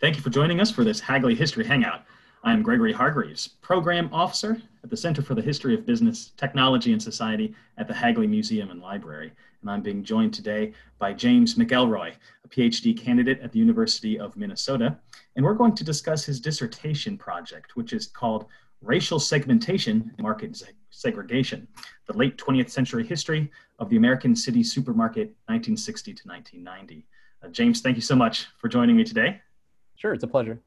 Thank you for joining us for this Hagley History Hangout. I'm Gregory Hargreaves, Program Officer at the Center for the History of Business, Technology, and Society at the Hagley Museum and Library. And I'm being joined today by James McElroy, a PhD candidate at the University of Minnesota. And we're going to discuss his dissertation project, which is called Racial Segmentation and Market Segregation, the late 20th century history of the American city supermarket, 1960 to 1990. Uh, James, thank you so much for joining me today. Sure, it's a pleasure.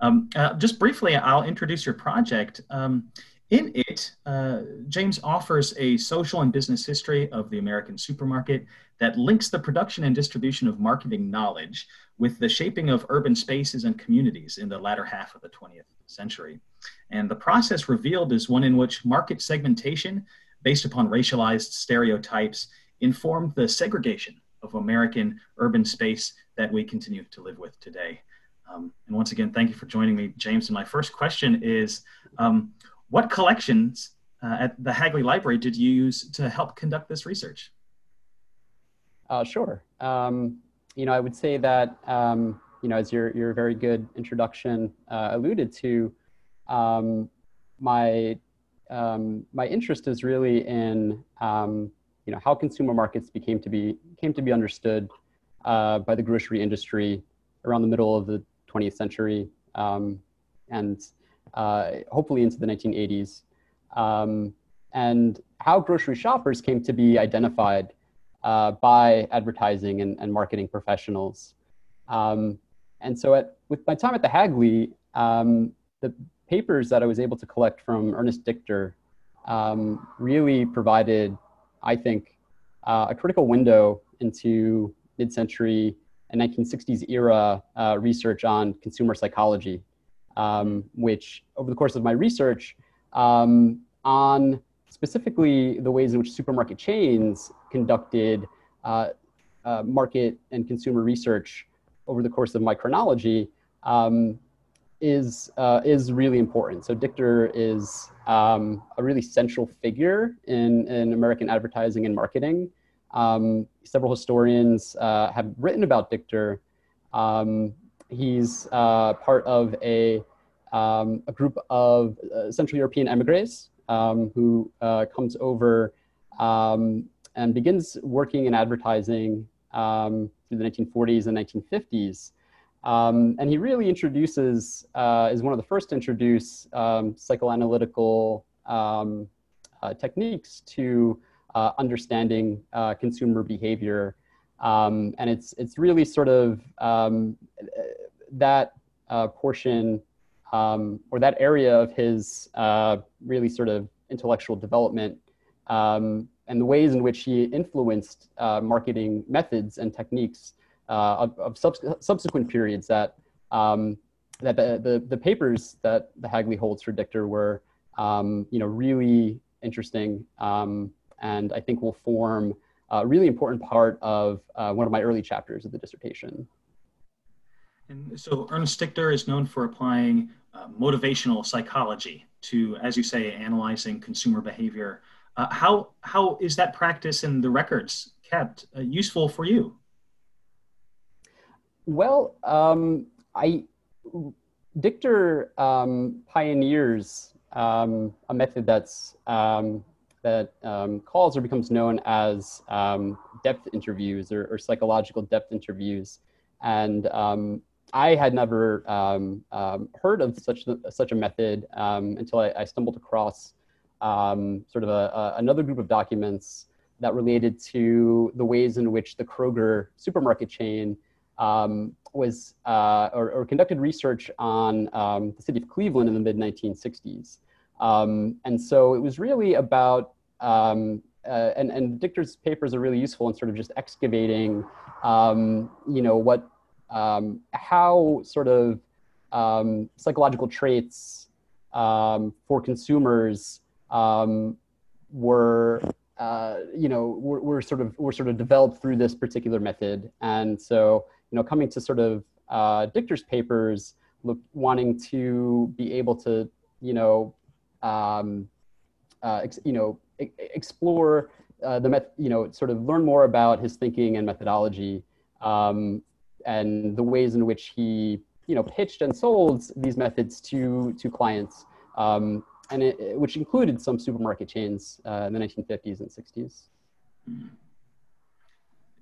Um, uh, just briefly, I'll introduce your project. Um, in it, uh, James offers a social and business history of the American supermarket that links the production and distribution of marketing knowledge with the shaping of urban spaces and communities in the latter half of the 20th century. And the process revealed is one in which market segmentation, based upon racialized stereotypes, informed the segregation of American urban space that we continue to live with today. Um, and once again, thank you for joining me, James. And my first question is um, What collections uh, at the Hagley Library did you use to help conduct this research? Uh, sure. Um, you know, I would say that, um, you know, as your, your very good introduction uh, alluded to, um, my, um, my interest is really in, you know, how consumer markets became to be, came to be understood uh, by the grocery industry around the middle of the 20th century um, and uh, hopefully into the 1980s, um, and how grocery shoppers came to be identified uh, by advertising and, and marketing professionals. Um, and so, at, with my time at the Hagley, um, the papers that I was able to collect from Ernest Dichter um, really provided, I think, uh, a critical window into mid-century and 1960s era uh, research on consumer psychology, um, which over the course of my research um, on specifically the ways in which supermarket chains conducted uh, uh, market and consumer research over the course of my chronology um, is uh, is really important. So Dichter is um, a really central figure in, in American advertising and marketing. Um, several historians uh, have written about Dichter. Um, he's uh, part of a, um, a group of uh, Central European emigres um, who uh, comes over um, and begins working in advertising um, through the 1940s and 1950s. and he really introduces, uh, is one of the first to introduce psychoanalytical uh, techniques to uh, understanding uh, consumer behavior. Um, and it's, it's really sort of um, that uh, portion um, or that area of his uh, really sort of intellectual development um, and the ways in which he influenced uh, marketing methods and techniques uh, of, of subs- subsequent periods that um, that the, the, the, papers that the Hagley holds for Dichter were, um, you know, really interesting um, and I think will form a really important part of uh, one of my early chapters of the dissertation. And so Ernest Dichter is known for applying uh, motivational psychology to, as you say, analyzing consumer behavior. Uh, how, how is that practice and the records kept uh, useful for you? Well, um, I, Dichter um, pioneers um, a method that's um, that um, calls or becomes known as um, depth interviews or, or, psychological depth interviews. And um, I had never um, um, heard of such, such a method um, until I, I, stumbled across sort of a, a, another group of documents that related to the ways in which the Kroger supermarket chain was uh, or, or, conducted research on the city of Cleveland in the mid 1960s. Um, and so it was really about um, uh, and, and Dichter's papers are really useful in sort of just excavating, um, you know, what, um, how sort of um, psychological traits um, for consumers um, were, uh, you know, were, sort of were sort of developed through this particular method. And so, you know, coming to sort of uh, Dichter's papers, look, wanting to be able to, you know, um, uh, you know, explore uh, the met, you know, sort of learn more about his thinking and methodology, um, and the ways in which he you know, pitched and sold these methods to to clients, um, and it, which included some supermarket chains uh, in the 1950s and 60s.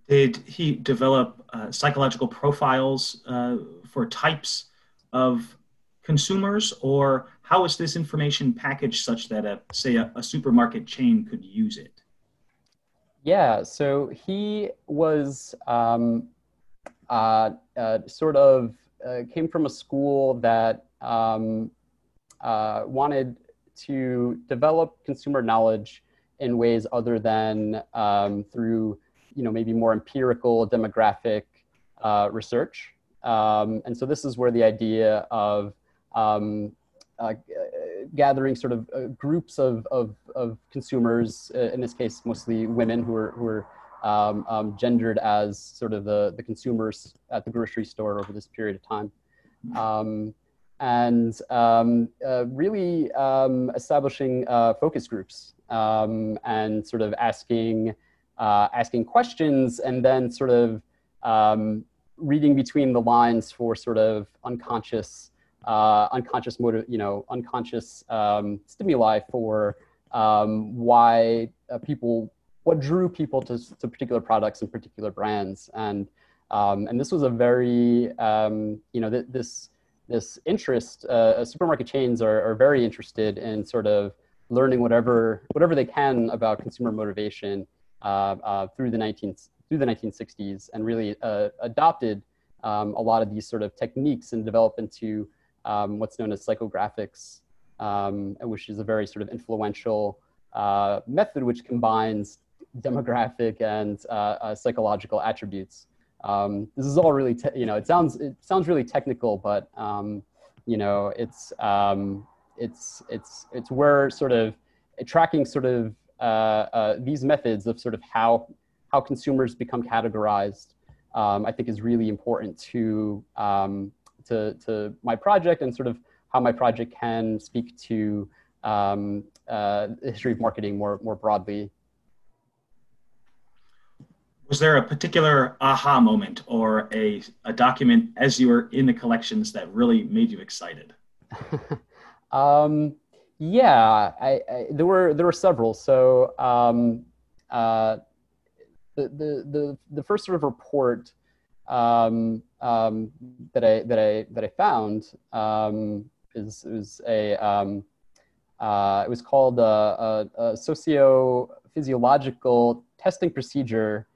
Did he develop uh, psychological profiles uh, for types of consumers, or how is this information packaged such that, a, say, a, a supermarket chain could use it? Yeah, so he was um, uh, uh, sort of uh, came from a school that um, uh, wanted to develop consumer knowledge in ways other than um, through, you know, maybe more empirical demographic uh, research. Um, and so this is where the idea of um, uh, gathering sort of uh, groups of, of, of consumers, uh, in this case, mostly women who are, who are um, um, gendered as sort of the, the consumers at the grocery store over this period of time. Um, and um, uh, really um, establishing uh, focus groups um, and sort of asking, uh, asking questions and then sort of reading between the lines for sort of unconscious uh, unconscious motive, you know, unconscious um, stimuli for um, why uh, people, what drew people to, to particular products and particular brands. And, um, and this was a very, um, you know, th- this, this interest, uh, supermarket chains are, are very interested in sort of learning whatever, whatever they can about consumer motivation uh, uh, through the 19, through the 1960s and really uh, adopted um, a lot of these sort of techniques and developed into um, what's known as psychographics, um, which is a very sort of influential uh, method which combines demographic and uh, uh, psychological attributes. Um, this is all really, you know, it sounds it sounds really technical, but um, you know, it's um, it's it's it's where sort of tracking sort of uh, uh, these methods of sort of how how consumers become categorized, um, I think is really important to um, to, to my project and sort of how my project can speak to um, uh, the history of marketing more, more broadly. Was there a particular aha moment or a, a document as you were in the collections that really made you excited? um, yeah, I, I, there were there were several. So um, uh, the, the the the first sort of report um, um, that I that I that I found um, is was a um, uh, it was called a, a, a socio-physiological testing procedure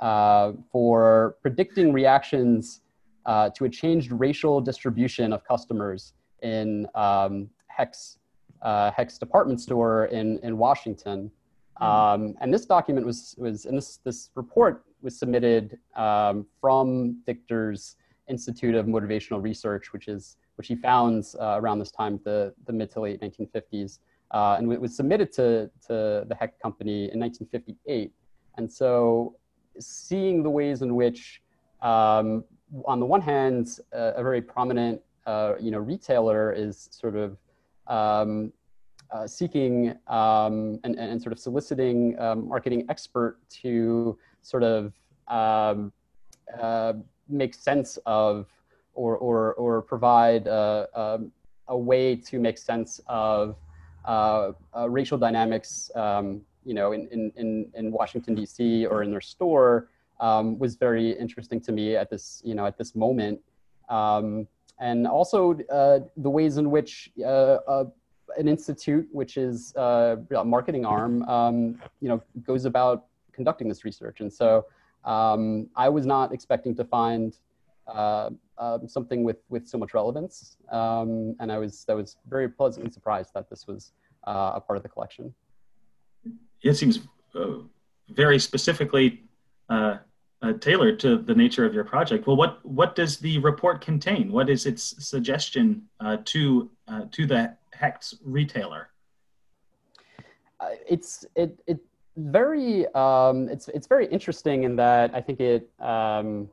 uh, for predicting reactions uh, to a changed racial distribution of customers in um, Hex uh, Hecht's department store in in Washington. Hmm. Um, and this document was was and this this report was submitted um, from Dichter's Institute of Motivational Research, which is which he founds uh, around this time, the the mid to late 1950s, uh, and it was submitted to to the Hecht Company in 1958. And so, seeing the ways in which, um, on the one hand, uh, a very prominent uh, you know retailer is sort of um, uh, seeking um, and, and, sort of soliciting um, marketing expert to sort of um, uh, make sense of or, or, or provide a, a, a, way to make sense of uh, uh, racial dynamics, um, you know, in, in, in, Washington, D.C. or in their store um, was very interesting to me at this, you know, at this moment. Um, and also uh, the ways in which uh, uh, an institute, which is a marketing arm, um, you know, goes about conducting this research. And so um, I was not expecting to find uh, uh, something with, with so much relevance. Um, and I was, I was very pleasantly surprised that this was uh, a part of the collection. It seems uh, very specifically uh, uh, tailored to the nature of your project. Well, what, what does the report contain? What is its suggestion to, to the Hecht's retailer? it's, it, it very um, it's it's very interesting in that I think it um,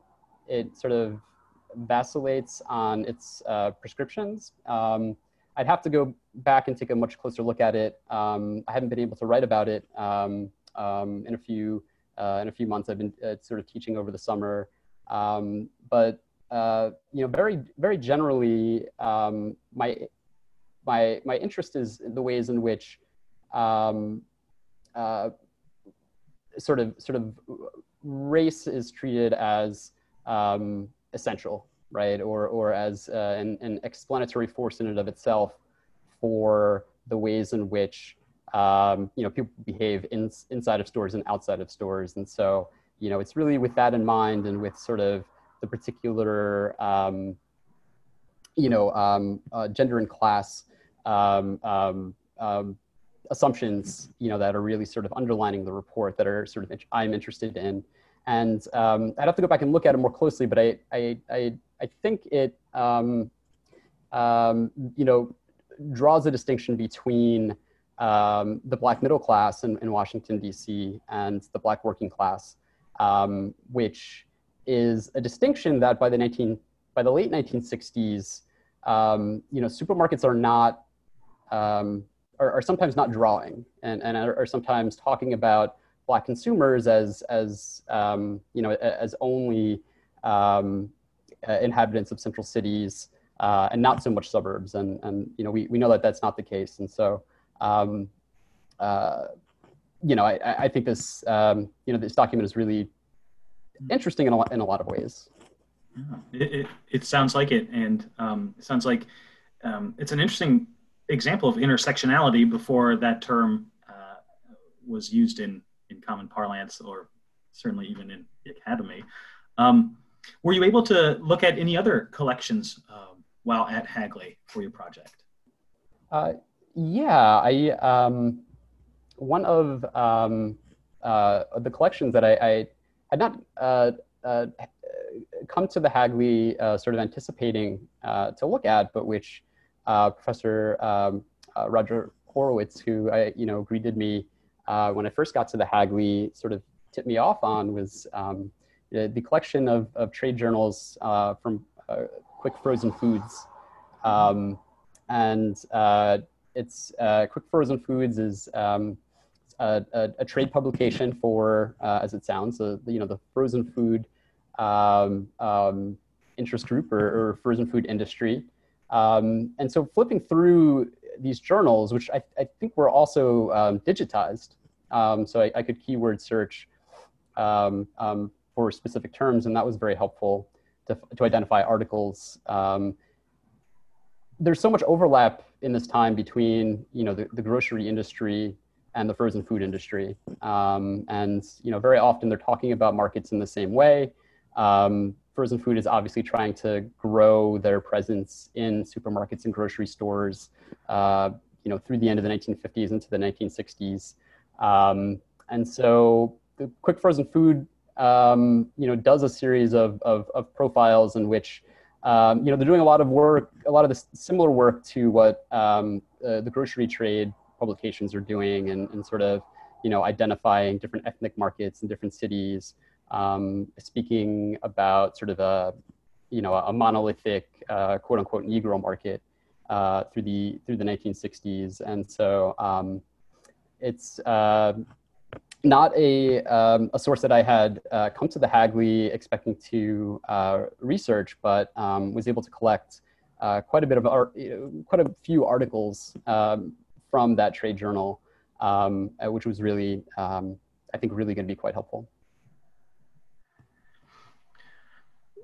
it sort of vacillates on its uh, prescriptions. Um, I'd have to go back and take a much closer look at it. Um, I haven't been able to write about it um, um, in a few uh, in a few months. I've been uh, sort of teaching over the summer, but uh, you know, very, very generally, my, my, my interest is the ways in which uh, sort of, sort of race is treated as um, essential, right? Or, or as uh, an, an explanatory force in and of itself for the ways in which um, you know people behave in, inside of stores and outside of stores. And so you know it's really with that in mind and with sort of the particular um, you know um, uh, gender and class um, um, um, assumptions you know that are really sort of underlining the report that are sort of I'm interested in. And um, I'd have to go back and look at it more closely, but I I I, I think it um, um, you know draws a distinction between um, the black middle class in, in Washington D.C. and the black working class, um, which is a distinction that by the 19 by the late 1960s, um, you know, supermarkets are not um, are, are, sometimes not drawing and, and are, are, sometimes talking about black consumers as as um, you know as only um, uh, inhabitants of central cities uh, and not so much suburbs and and you know we, we know that that's not the case and so um, uh, you know I, I think this um, you know this document is really interesting in a, lot, in a lot of ways. Yeah, it, it, it sounds like it. And um, it sounds like um, it's an interesting example of intersectionality before that term uh, was used in, in common parlance or certainly even in the academy. Um, were you able to look at any other collections uh, while at Hagley for your project? Uh, yeah, I um, one of um, uh, the collections that I, I had not uh, uh, come to the Hagley uh, sort of anticipating to look at, but which Professor um, Roger Horowitz, who I, you know greeted me when I first got to the Hagley, sort of tipped me off on was um, the collection of, of trade journals from Quick Frozen Foods. Um, and uh, it's uh, Quick Frozen Foods is um, a, a, a trade publication for, uh, as it sounds, the, you know, the frozen food um, um, interest group or, or, frozen food industry. Um, and so flipping through these journals, which I, I think were also um, digitized, um, so I, I, could keyword search um, for specific terms, and that was very helpful to, to identify articles there's so much overlap in this time between you know the, the grocery industry and the frozen food industry. Um, and you know, very often they're talking about markets in the same way. Um, frozen food is obviously trying to grow their presence in supermarkets and grocery stores. Uh, you know, through the end of the 1950s into the 1960s. Um, and so the quick frozen food, um, you know, does a series of, of, of profiles in which um, you know, they're doing a lot of work, a lot of the similar work to what um, uh, the grocery trade publications are doing and, and sort of, you know, identifying different ethnic markets in different cities, um, speaking about sort of a, you know, a monolithic uh, quote unquote Negro market uh, through the through the 1960s. And so um, it's uh, not a, um, a source that I had uh, come to the Hagley expecting to uh, research, but um, was able to collect uh, quite a bit of art, quite a few articles um, from that trade journal, um, which was really, um, I think, really going to be quite helpful.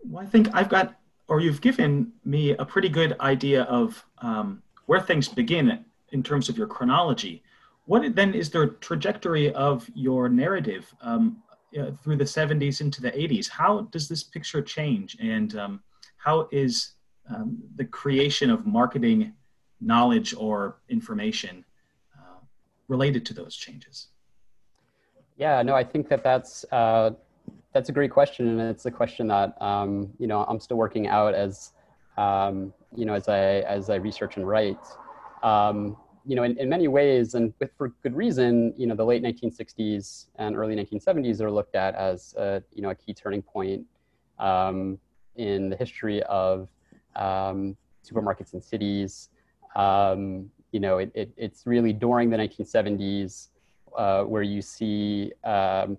Well, I think I've got, or you've given me a pretty good idea of um, where things begin in terms of your chronology. What then is the trajectory of your narrative um, uh, through the 70s into the 80s? How does this picture change? And um, how is um, the creation of marketing knowledge or information uh, related to those changes? Yeah, no, I think that that's uh, that's a great question, and it's a question that um, you know I'm still working out as um, you know as I as I research and write. Um, you know, in, in many ways, and with, for good reason, you know, the late 1960s and early 1970s are looked at as a, you know a key turning point um, in the history of um, supermarkets and cities. Um, you know, it, it, it's really during the 1970s uh, where you see um,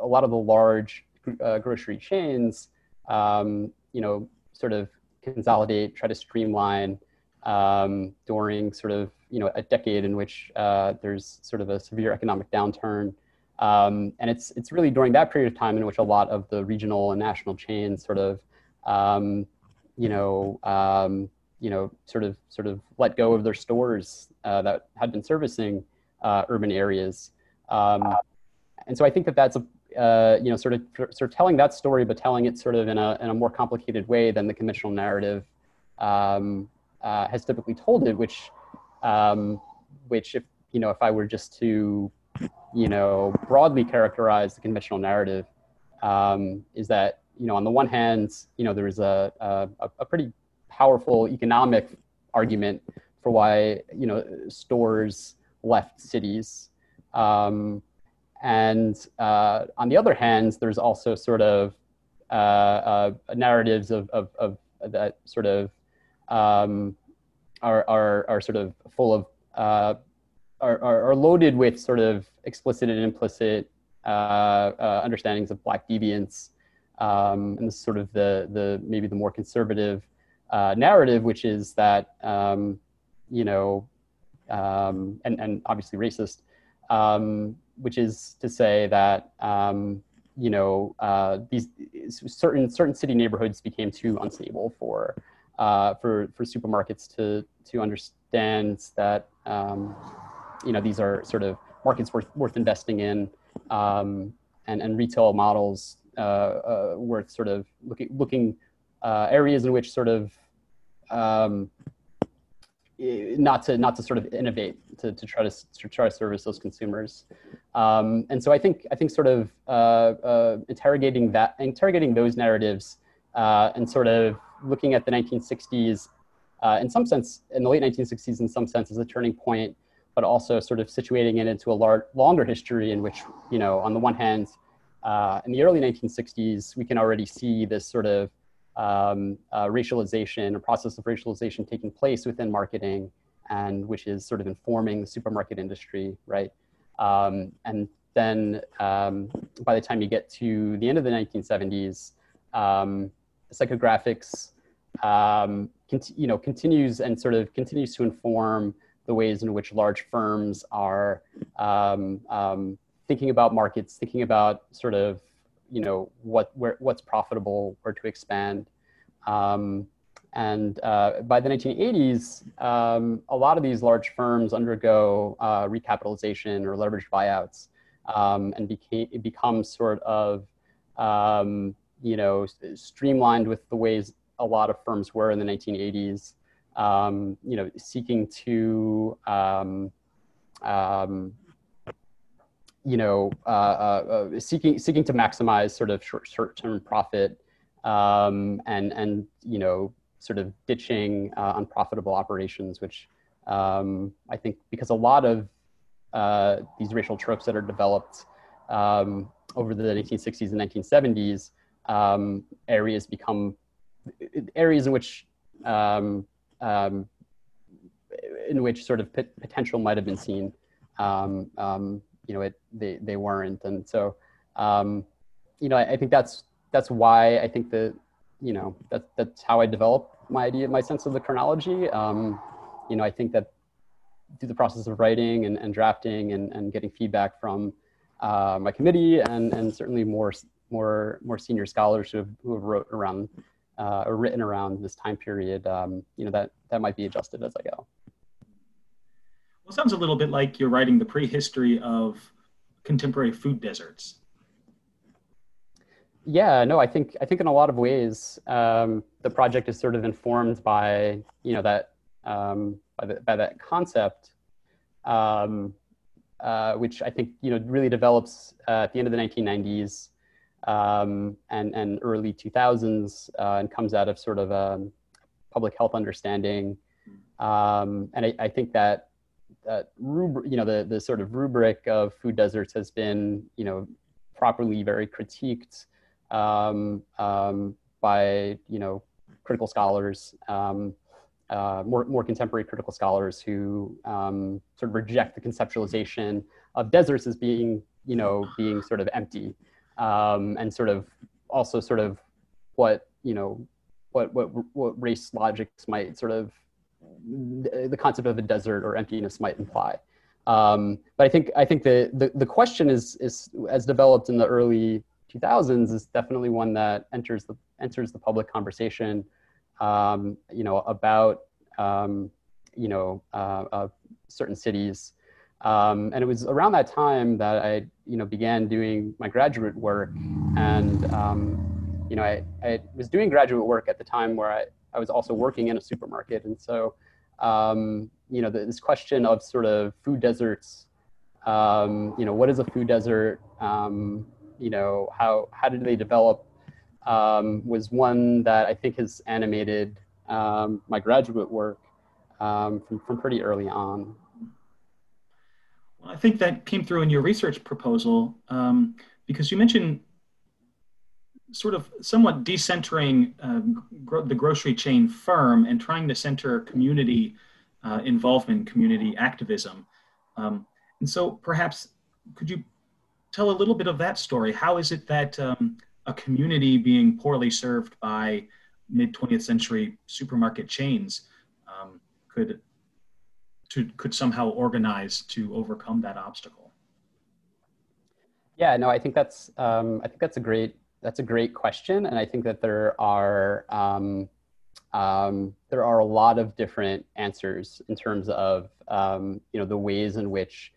a lot of the large uh, grocery chains, um, you know, sort of consolidate, try to streamline um, during sort of, you know, a decade in which uh, there's sort of a severe economic downturn. Um, and it's, it's really during that period of time in which a lot of the regional and national chains sort of, um, you know, um, you know, sort of, sort of let go of their stores uh, that had been servicing uh, urban areas. Um, and so I think that that's a, uh, you know, sort of sort of telling that story, but telling it sort of in a in a more complicated way than the conventional narrative um, uh, has typically told it. Which, um, which if you know, if I were just to, you know, broadly characterize the conventional narrative, um, is that you know, on the one hand, you know, there is a a, a pretty powerful economic argument for why you know stores left cities. Um, and uh, on the other hand, there's also sort of uh, uh, narratives of, of, of, that sort of um, are, are, are sort of full of, uh, are, are, loaded with sort of explicit and implicit uh, uh, understandings of black deviance. Um, and this is sort of the, the maybe the more conservative narrative, which is that, um, you know, um, and, and obviously racist, um, which is to say that um, you know uh, these certain certain city neighborhoods became too unstable for uh, for for supermarkets to to understand that um, you know these are sort of markets worth worth investing in um, and and retail models uh, uh, worth sort of looking looking uh, areas in which sort of um, not to not to sort of innovate to, to try to, to try to service those consumers. Um, and so I think I think sort of uh, uh, interrogating that interrogating those narratives uh, and sort of looking at the 1960s uh, in some sense in the late 1960s in some sense as a turning point but also sort of situating it into a lar- longer history in which you know on the one hand uh, in the early 1960s we can already see this sort of um, uh, racialization, a process of racialization taking place within marketing, and which is sort of informing the supermarket industry, right? Um, and then um, by the time you get to the end of the 1970s, um, psychographics, um, cont- you know, continues and sort of continues to inform the ways in which large firms are um, thinking about markets, thinking about sort of you know what where what's profitable, where to expand. Um, and uh, by the 1980s, um, a lot of these large firms undergo uh, recapitalization or leveraged buyouts, um, and became it becomes sort of um, you know streamlined with the ways a lot of firms were in the 1980s. Um, you know, seeking to um, you know, uh, uh, uh, seeking seeking to maximize sort of short short term profit, um, and and you know, sort of ditching uh, unprofitable operations, which um, I think because a lot of uh, these racial tropes that are developed um, over the 1960s and 1970s, um, areas become areas in which um, um, in which sort of potential might have been seen. Um, um, you know, it they they weren't, and so um, you know, I, I, think that's that's why I think that you know that that's how I develop my idea, my sense of the chronology. Um, you know, I think that through the process of writing and, and drafting and, and getting feedback from uh, my committee and and certainly more more more senior scholars who have who have wrote around uh, or written around this time period. Um, you know that that might be adjusted as I go. Well, sounds a little bit like you're writing the prehistory of contemporary food deserts. Yeah, no, I think I think in a lot of ways um, the project is sort of informed by you know that um, by, the, by that concept, um, uh, which I think you know really develops uh, at the end of the 1990s um, and and early 2000s uh, and comes out of sort of a public health understanding, um, and I, I think that that rubric, you know, the, the sort of rubric of food deserts has been, you know, properly very critiqued um, um, by, you know, critical scholars, um, uh, more, more contemporary critical scholars who um, sort of reject the conceptualization of deserts as being, you know, being sort of empty. Um, and sort of also sort of what, you know, what, what, what race logics might sort of, the concept of a desert or emptiness might imply. Um, but I think, I think the, the, the question is, is, as developed in the early 2000s is definitely one that enters the, enters the public conversation, um, you know, about, um, you know, uh, uh, certain cities. Um, and it was around that time that I, you know, began doing my graduate work. And, um, you know, I, I was doing graduate work at the time where I, I was also working in a supermarket. And so, um, you know, this question of sort of food deserts, um, you know, what is a food desert? Um, you know, how, how did they develop um, was one that I think has animated um, my graduate work um, from, from pretty early on. Well, I think that came through in your research proposal because you mentioned sort of somewhat decentering uh, gro- the grocery chain firm and trying to center community uh, involvement, community activism. Um, and so perhaps could you tell a little bit of that story? How is it that um, a community being poorly served by mid 20th century supermarket chains um, could to, could somehow organize to overcome that obstacle? Yeah, no, I think that's um, I think that's a great that's a great question, and I think that there are um, um, there are a lot of different answers in terms of um, you know the ways in which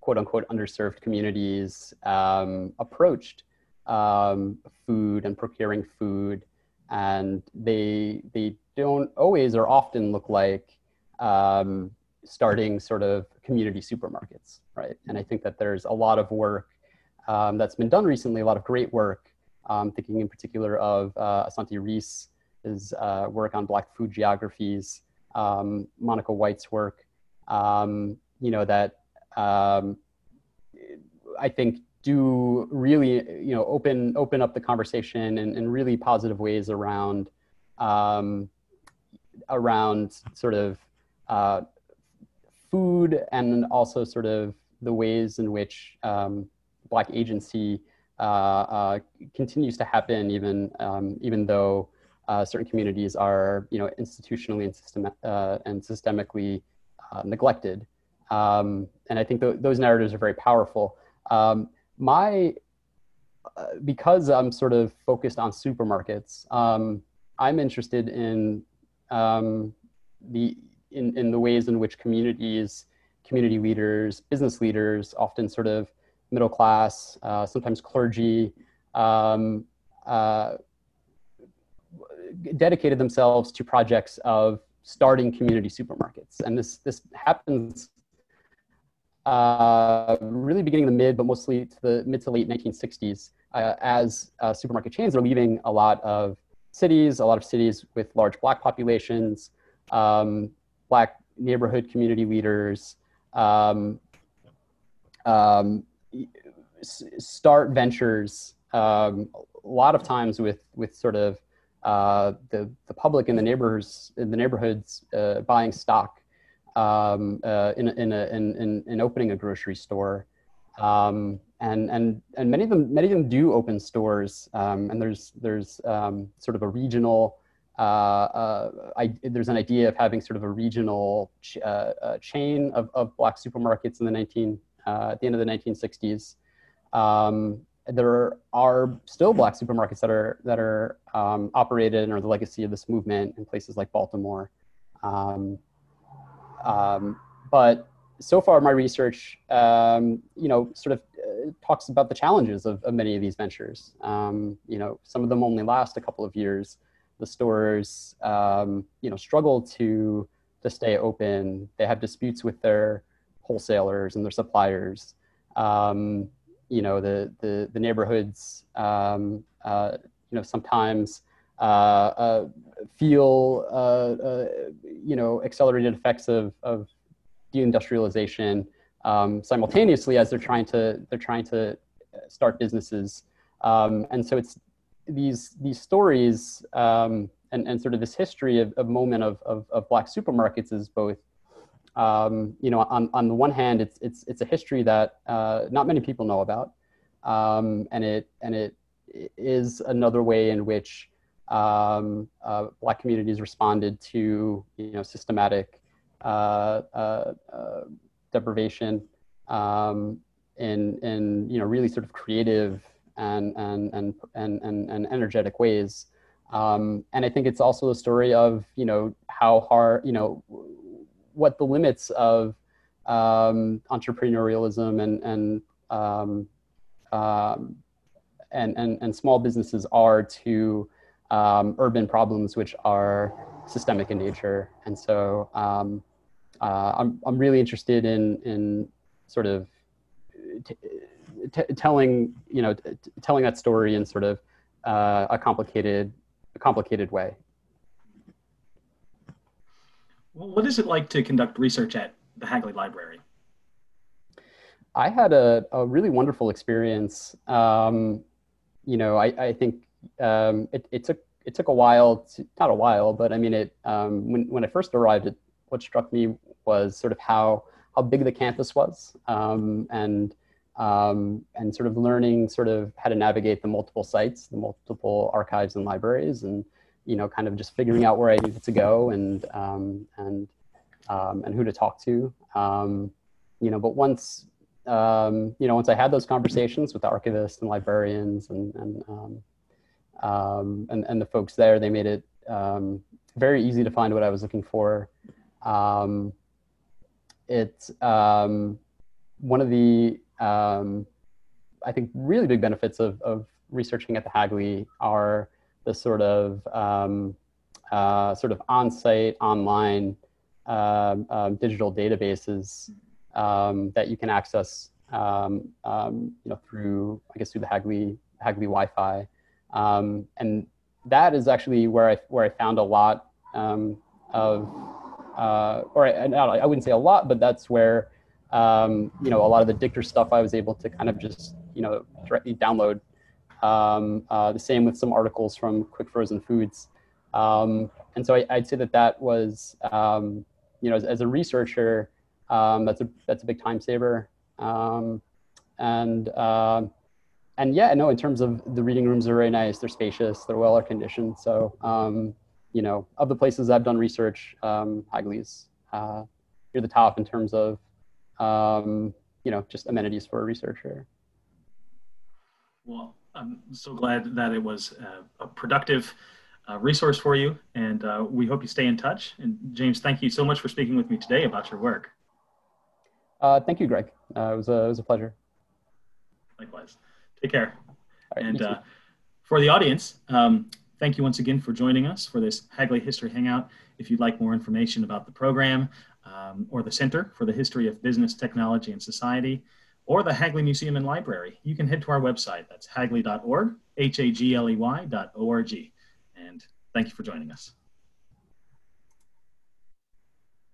quote unquote underserved communities um, approached um, food and procuring food, and they they don't always or often look like um, starting sort of community supermarkets, right? And I think that there's a lot of work um, that's been done recently, a lot of great work. Um, thinking in particular of uh, Ashanté Reese, his uh, work on Black food geographies, um, Monica White's work, um, you know, that um, I think do really, you know, open open up the conversation in, in really positive ways around um, around sort of uh, food and also sort of the ways in which um, Black agency continues to happen, even um, even though uh, certain communities are, you know, institutionally and, system- uh, and systemically uh, neglected. Um, and I think th- those narratives are very powerful. Um, my because I'm sort of focused on supermarkets, um, I'm interested in um, the in, in the ways in which communities, community leaders, business leaders, often sort of middle class, uh, sometimes clergy, um, uh, dedicated themselves to projects of starting community supermarkets. And this, this happens uh, really beginning in the mid, but mostly to the mid to late 1960s, uh, as uh, supermarket chains are leaving a lot of cities, a lot of cities with large black populations, um, black neighborhood community leaders um, um, start ventures um, a lot of times with with sort of uh, the the public in the neighbors in the neighborhoods uh, buying stock um, uh, in in, a, in, in in opening a grocery store. Um, and and and many of them many of them do open stores um, and there's there's um, sort of a regional uh, uh, I, there's an idea of having sort of a regional ch- uh, chain of, of black supermarkets in the 19 uh, at the end of the 1960s. Um, there are still black supermarkets that are that are um, operated and are the legacy of this movement in places like Baltimore. Um, um but so far, my research, um, you know, sort of uh, talks about the challenges of, of, many of these ventures. Um, you know, some of them only last a couple of years the stores you know struggle to to stay open. They have disputes with their wholesalers and their suppliers. Um, you know the the, the neighborhoods um, uh, you know sometimes uh, uh, feel uh, uh, you know accelerated effects of of deindustrialization um, simultaneously as they're trying to they're trying to start businesses. Um, and so it's these these stories um, and, and sort of this history of, of moment of, of, of black supermarkets is both um, you know on, on the one hand it's it's it's a history that uh, not many people know about um, and it and it is another way in which um, uh, Black communities responded to you know systematic uh, uh, uh deprivation um, in in you know really sort of creative and and and and and, and energetic ways. Um, and I think it's also a story of you know how hard you know what the limits of um, entrepreneurialism and and um, um, and, and, and small businesses are to um, urban problems which are systemic in nature. And so um, uh, I'm, I'm really interested in, in sort of t- t- telling, you know, t- telling that story in sort of uh, a complicated, a complicated way. What is it like to conduct research at the Hagley Library? I had a, a really wonderful experience. Um, you know, I, I think um, it, it took it took a while, to, not a while, but I mean, it um, when when I first arrived, it, what struck me was sort of how how big the campus was, um, and um, and sort of learning sort of how to navigate the multiple sites, the multiple archives and libraries, and you know, kind of just figuring out where I needed to go and um, and and who to talk to. you know, but once um, you know, once I had those conversations with the archivists and librarians and and um, um, and, and the folks there, they made it um, very easy to find what I was looking for. Um, it's um, one of the I think really big benefits of of researching at the Hagley are the sort of uh, sort of on-site, online uh, digital databases um, that you can access, um, um, you know, through I guess through the Hagley Hagley Wi-Fi, um, and that is actually where I where I found a lot um, of, uh, or I, I, wouldn't say a lot, but that's where um, you know a lot of the Dichter stuff I was able to kind of just you know directly download. Uh, the same with some articles from Quick Frozen Foods. and so I, would say that that was, you know, as, as a researcher, um, that's a that's a big time saver. Um, and uh, and yeah, no, in terms of the reading rooms are very nice. They're spacious. They're well air conditioned. So um, you know, of the places I've done research, um, Hagley's uh, near the top in terms of um, you know just amenities for a researcher. Well, I'm so glad that it was a, a productive uh, resource for you, and uh, we hope you stay in touch. And James, thank you so much for speaking with me today about your work. Uh, thank you, Greg. Uh, it was a it was a pleasure. Likewise. Take care. Right, and uh, for the audience, um, thank you once again for joining us for this Hagley History Hangout. If you'd like more information about the program um, or the Center for the History of Business, Technology, and Society, or the Hagley Museum and Library, you can head to our website. That's hagley.org, H A G L E Y.org. And thank you for joining us.